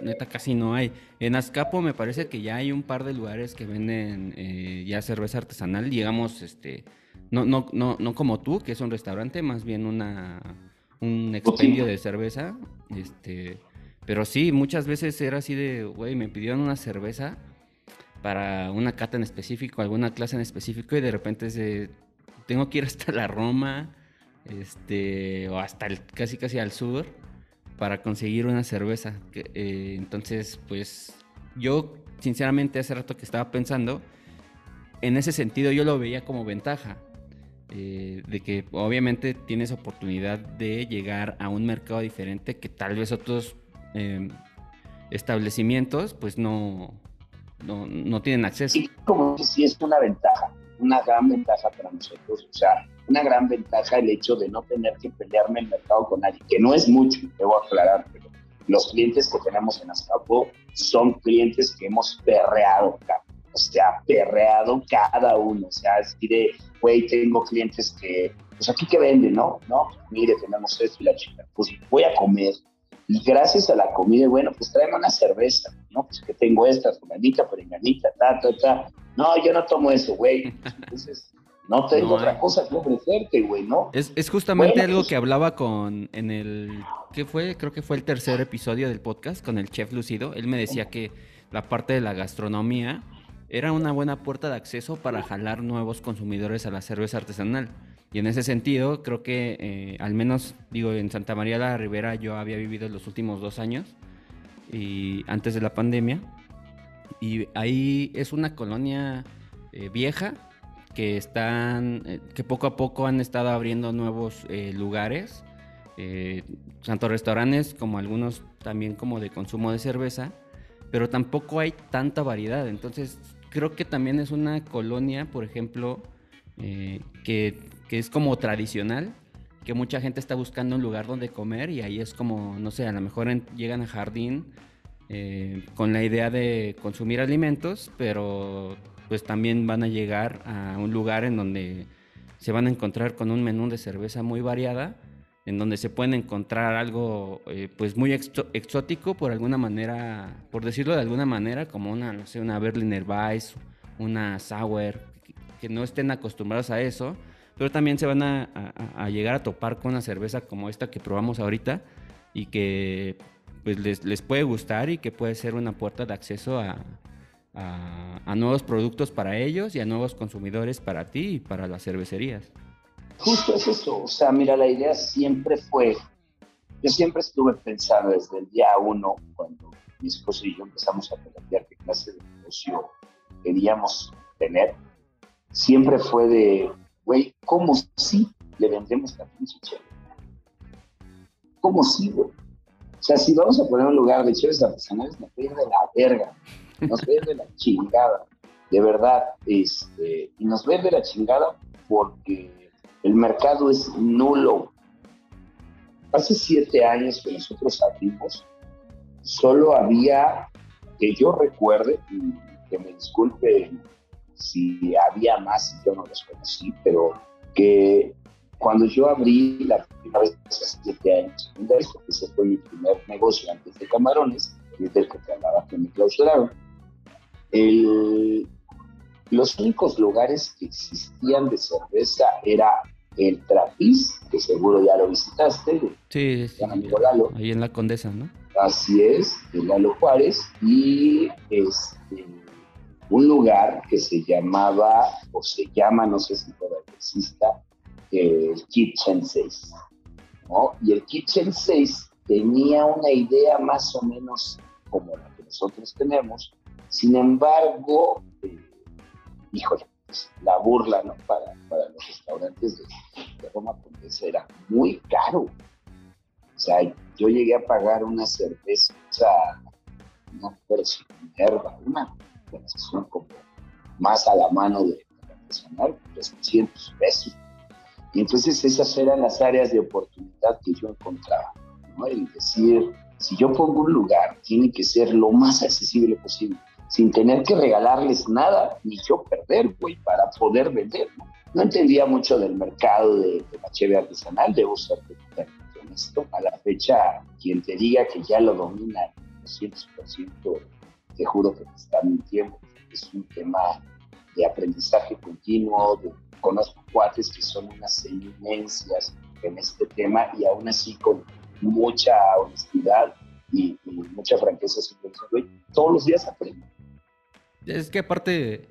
Speaker 1: neta, casi no hay. En Azcapo me parece que ya hay un par de lugares que venden eh, ya cerveza artesanal, digamos, este, no, no, no, no como tú, que es un restaurante, más bien una, un expendio de cerveza, este... Pero sí, muchas veces era así de, güey, me pidieron una cerveza para una cata en específico, alguna clase en específico y de repente tengo que ir hasta la Roma, este, o hasta el, casi casi al sur para conseguir una cerveza. Eh, entonces, pues yo sinceramente hace rato que estaba pensando, en ese sentido yo lo veía como ventaja. Eh, de que obviamente tienes oportunidad de llegar a un mercado diferente que tal vez otros em, establecimientos pues no, no, no tienen acceso.
Speaker 2: Sí, como que sí es una ventaja, una gran ventaja para nosotros, o sea, una gran ventaja el hecho de no tener que pelearme el mercado con nadie, que no es mucho, debo aclarar, pero los clientes que tenemos en Azcapo son clientes que hemos perreado, o sea, perreado cada uno, o sea, es de, güey, tengo clientes que, pues aquí que venden, ¿no? No, mire, tenemos esto y la chica, pues voy a comer, y gracias a la comida, bueno, pues tráeme una cerveza, ¿no? Pues que tengo esta, fulanita, perenganita, ta, ta, ta. No, yo no tomo eso, güey. Entonces, no tengo otra cosa que ofrecerte, güey, ¿no?
Speaker 1: Es, es justamente algo pues que hablaba con, en el, ¿qué fue? Creo que fue el tercer episodio del podcast con el chef Lucido. Él me decía que la parte de la gastronomía era una buena puerta de acceso para jalar nuevos consumidores a la cerveza artesanal. Y en ese sentido, creo que eh, al menos, digo, en Santa María la Ribera yo había vivido los últimos dos años, y antes de la pandemia. Y ahí es una colonia eh, vieja que están, eh, que poco a poco han estado abriendo nuevos lugares eh, tanto restaurantes como algunos también como de consumo de cerveza, pero tampoco hay tanta variedad. Entonces, creo que también es una colonia, por ejemplo, eh, que, que, es como tradicional, que mucha gente está buscando un lugar donde comer y ahí es como, no sé, a lo mejor llegan a jardín eh, con la idea de consumir alimentos, pero pues también van a llegar a un lugar en donde se van a encontrar con un menú de cerveza muy variada, en donde se pueden encontrar algo eh, pues muy exótico por alguna manera, por decirlo de alguna manera, como una, no sé, una Berliner Weiss, una Sauer, que, no estén acostumbrados a eso, pero también se van a, llegar a topar con una cerveza como esta que probamos ahorita y que pues les, puede gustar y que puede ser una puerta de acceso a, a, nuevos productos para ellos y a nuevos consumidores para ti y para las cervecerías.
Speaker 2: Justo es eso, o sea, mira, la idea siempre fue, yo siempre estuve pensando desde el día uno, cuando mi esposo y yo empezamos a plantear qué clase de negocio queríamos tener, siempre fue de, güey, ¿cómo sí le vendemos la pinche chévere? ¿Cómo sí, güey? O sea, si vamos a poner un lugar de chéveres artesanales, me de la verga nos ve de la chingada, de verdad, este, y nos ve de la chingada porque el mercado es nulo. Hace siete años que nosotros abrimos, solo había, que yo recuerde, que me disculpe si había más yo no los conocí, pero que cuando yo abrí la primera vez hace siete años, ese fue mi primer negocio antes de camarones, y es del que te hablaba que me clausuraron, el, los únicos lugares que existían de cerveza era el Trapiz, que seguro ya lo visitaste,
Speaker 1: sí, sí ahí en la Condesa, ¿no?
Speaker 2: Así es, de Lalo Juárez, y este, un lugar que se llamaba, o se llama, no sé si todavía exista, el Kitchen 6. ¿no? Y el Kitchen 6 tenía una idea más o menos como la que nosotros tenemos, sin embargo, eh, híjole, pues, la burla ¿no? para, para los restaurantes de, Roma Condesa era muy caro. O sea, yo llegué a pagar una cerveza, no pero si Minerva, una organización como más a la mano de, la artesanal, 300 pesos. Y entonces esas eran las áreas de oportunidad que yo encontraba. ¿no? El decir, si yo pongo un lugar, tiene que ser lo más accesible posible sin tener que regalarles nada ni yo perder, güey, para poder vender. ¿no? entendía mucho del mercado de, la cheve artesanal, debo ser honesto. A la fecha, quien te diga que ya lo domina al 200%, te juro que te está mintiendo. Es un tema de aprendizaje continuo, conozco cuates que son unas eminencias en este tema y aún así con mucha honestidad y, mucha franqueza, todos los días aprendo
Speaker 1: es que aparte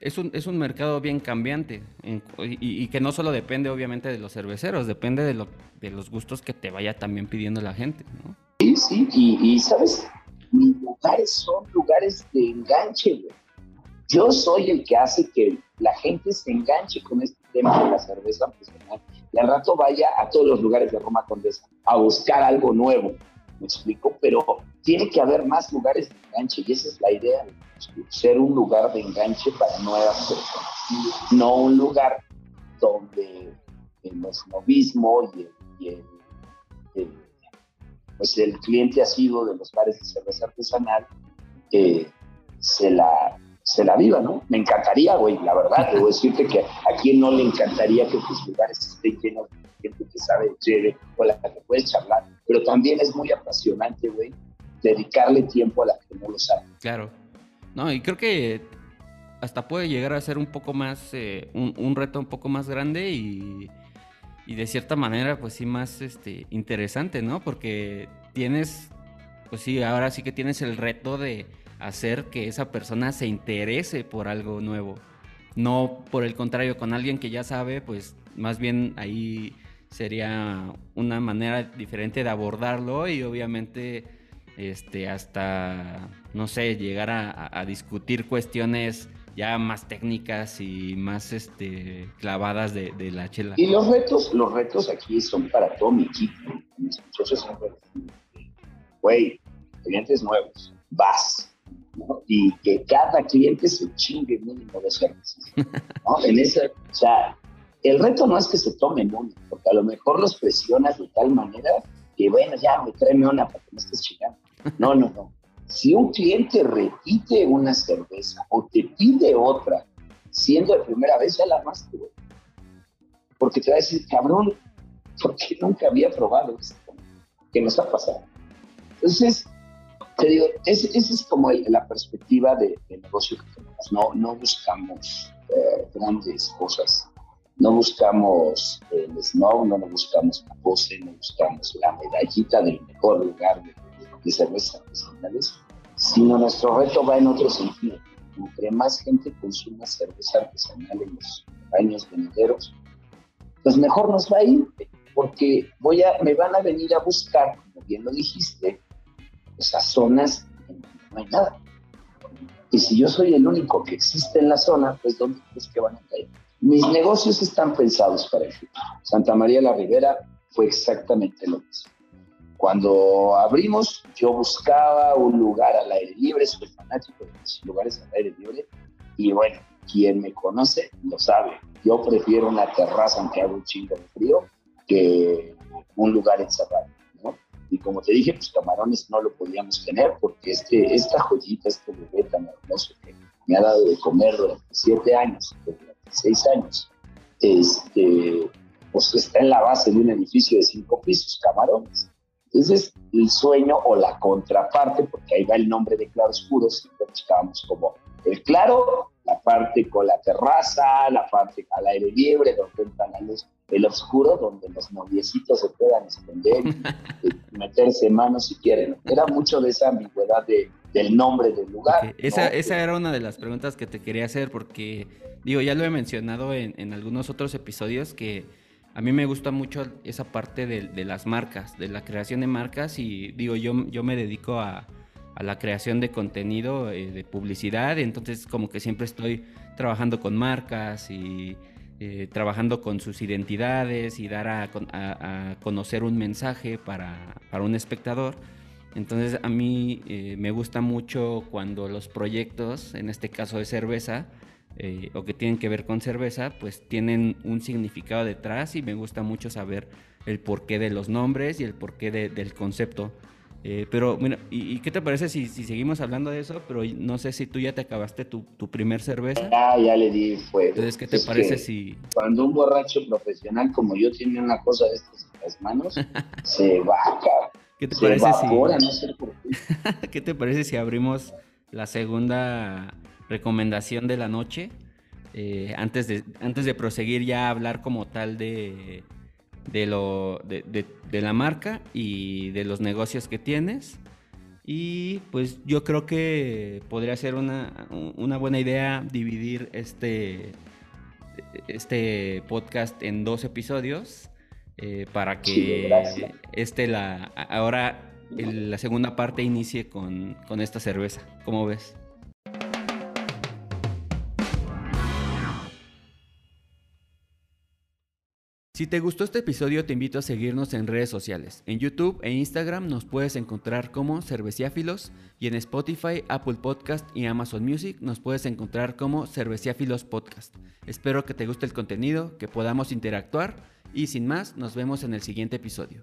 Speaker 1: es un, es un mercado bien cambiante y, que no solo depende obviamente de los cerveceros, depende de, lo, de los gustos que te vaya también pidiendo la gente, ¿no?
Speaker 2: Sí, sí, y, sabes, son lugares de enganche, güey. Yo soy el que hace que la gente se enganche con este tema de la cerveza artesanal y al rato vaya a todos los lugares de Roma Condesa a buscar algo nuevo, me explico, pero tiene que haber más lugares de enganche y esa es la idea ser un lugar de enganche para nuevas personas, no un lugar donde el snobismo y, el, pues el cliente ha sido de los bares de cerveza artesanal eh, se la se la viva, ¿no? Me encantaría, güey, la verdad, debo decirte que a quien no le encantaría que tus lugares estén llenos de gente que sabe de con la que puedes charlar, pero también es muy apasionante, güey, dedicarle tiempo a la que no lo sabe.
Speaker 1: Claro. No, y creo que hasta puede llegar a ser un poco más, eh, un, reto un poco más grande y, de cierta manera, pues sí, más este, interesante, ¿no? Porque tienes, pues sí, ahora sí que tienes el reto de hacer que esa persona se interese por algo nuevo. No por el contrario, con alguien que ya sabe, pues más bien ahí sería una manera diferente de abordarlo y obviamente este, hasta, no sé, llegar a, discutir cuestiones ya más técnicas y más este, clavadas de, la chela.
Speaker 2: Y los retos, los retos aquí son para todo mi equipo. Mis muchachos son güey, clientes nuevos, vas. Y que cada cliente se chingue mínimo de cervezas. ¿no? En esa, o sea, el reto no es que se tomen una, porque a lo mejor los presionas de tal manera que, bueno, ya me tráeme una para que no estés chingando. No, no, no. Si un cliente repite una cerveza o te pide otra, siendo de primera vez, ya la más güey. Porque te va a decir, cabrón, porque nunca había probado esto? ¿Qué nos ha pasado? Entonces, te digo, esa es como la perspectiva de, negocio que tenemos. No, no buscamos eh, grandes cosas no buscamos el snow, no buscamos la pose, no buscamos la medallita del mejor lugar de, de cervezas artesanales, sino nuestro reto va en otro sentido. Entre más gente consuma cerveza artesanal en los años venideros, pues mejor nos va a ir, porque voy a, me van a venir a buscar, como bien lo dijiste, esas zonas donde no hay nada. Y si yo soy el único que existe en la zona, pues ¿dónde crees que van a caer? Mis negocios están pensados para el futuro. Santa María la Ribera fue exactamente lo mismo. Cuando abrimos, yo buscaba un lugar al aire libre, soy fanático de los lugares al aire libre, y bueno, quien me conoce lo sabe. Yo prefiero una terraza aunque haga un chingo de frío que un lugar encerrado. ¿no? Y como te dije, pues camarones no lo podíamos tener porque este, esta joyita, este bebé tan hermoso que me ha dado de comer durante siete años, seis años, este, pues está en la base de un edificio de cinco pisos, camarones. Entonces, el sueño o la contraparte, porque ahí va el nombre de claroscuros, siempre buscábamos como el claro, la parte con la terraza, la parte al aire libre, donde entran la luz, el oscuro, donde los noviecitos se puedan esconder y meterse manos si quieren. Era mucho de esa ambigüedad de, del nombre del lugar.
Speaker 1: Esa, esa era una de las preguntas que te quería hacer, porque digo, ya lo he mencionado en, algunos otros episodios que a mí me gusta mucho esa parte de, las marcas, de la creación de marcas y digo, yo, yo me dedico a, la creación de contenido, eh, de publicidad, entonces como que siempre estoy trabajando con marcas y eh, trabajando con sus identidades y dar a, conocer un mensaje para, un espectador. Entonces a mí eh, me gusta mucho cuando los proyectos, en este caso de cerveza, eh, o que tienen que ver con cerveza, pues tienen un significado detrás y me gusta mucho saber el porqué de los nombres y el porqué del concepto. Eh, pero, bueno, ¿y, qué te parece si, si, seguimos hablando de eso? Pero no sé si tú ya te acabaste tu, tu primer cerveza.
Speaker 2: Ah, ya le di, fue.
Speaker 1: Entonces, ¿qué te parece si...?
Speaker 2: Cuando un borracho profesional como yo tiene una cosa de estas en las manos, se vaca.
Speaker 1: ¿Qué te parece si... no sé por qué. ¿Qué te parece si abrimos la segunda recomendación de la noche. Eh, antes, de, antes de proseguir ya a hablar como tal de, de, lo, de, la marca y de los negocios que tienes. Y pues yo creo que podría ser una, una buena idea dividir este, este podcast en dos episodios eh, para que este la, ahora la segunda parte inicie con, con esta cerveza. ¿Cómo ves? Si te gustó este episodio, te invito a seguirnos en redes sociales. En YouTube e Instagram nos puedes encontrar como Cerveciáfilos y en Spotify, Apple Podcast y Amazon Music nos puedes encontrar como Cerveciáfilos Podcast. Espero que te guste el contenido, que podamos interactuar y sin más, nos vemos en el siguiente episodio.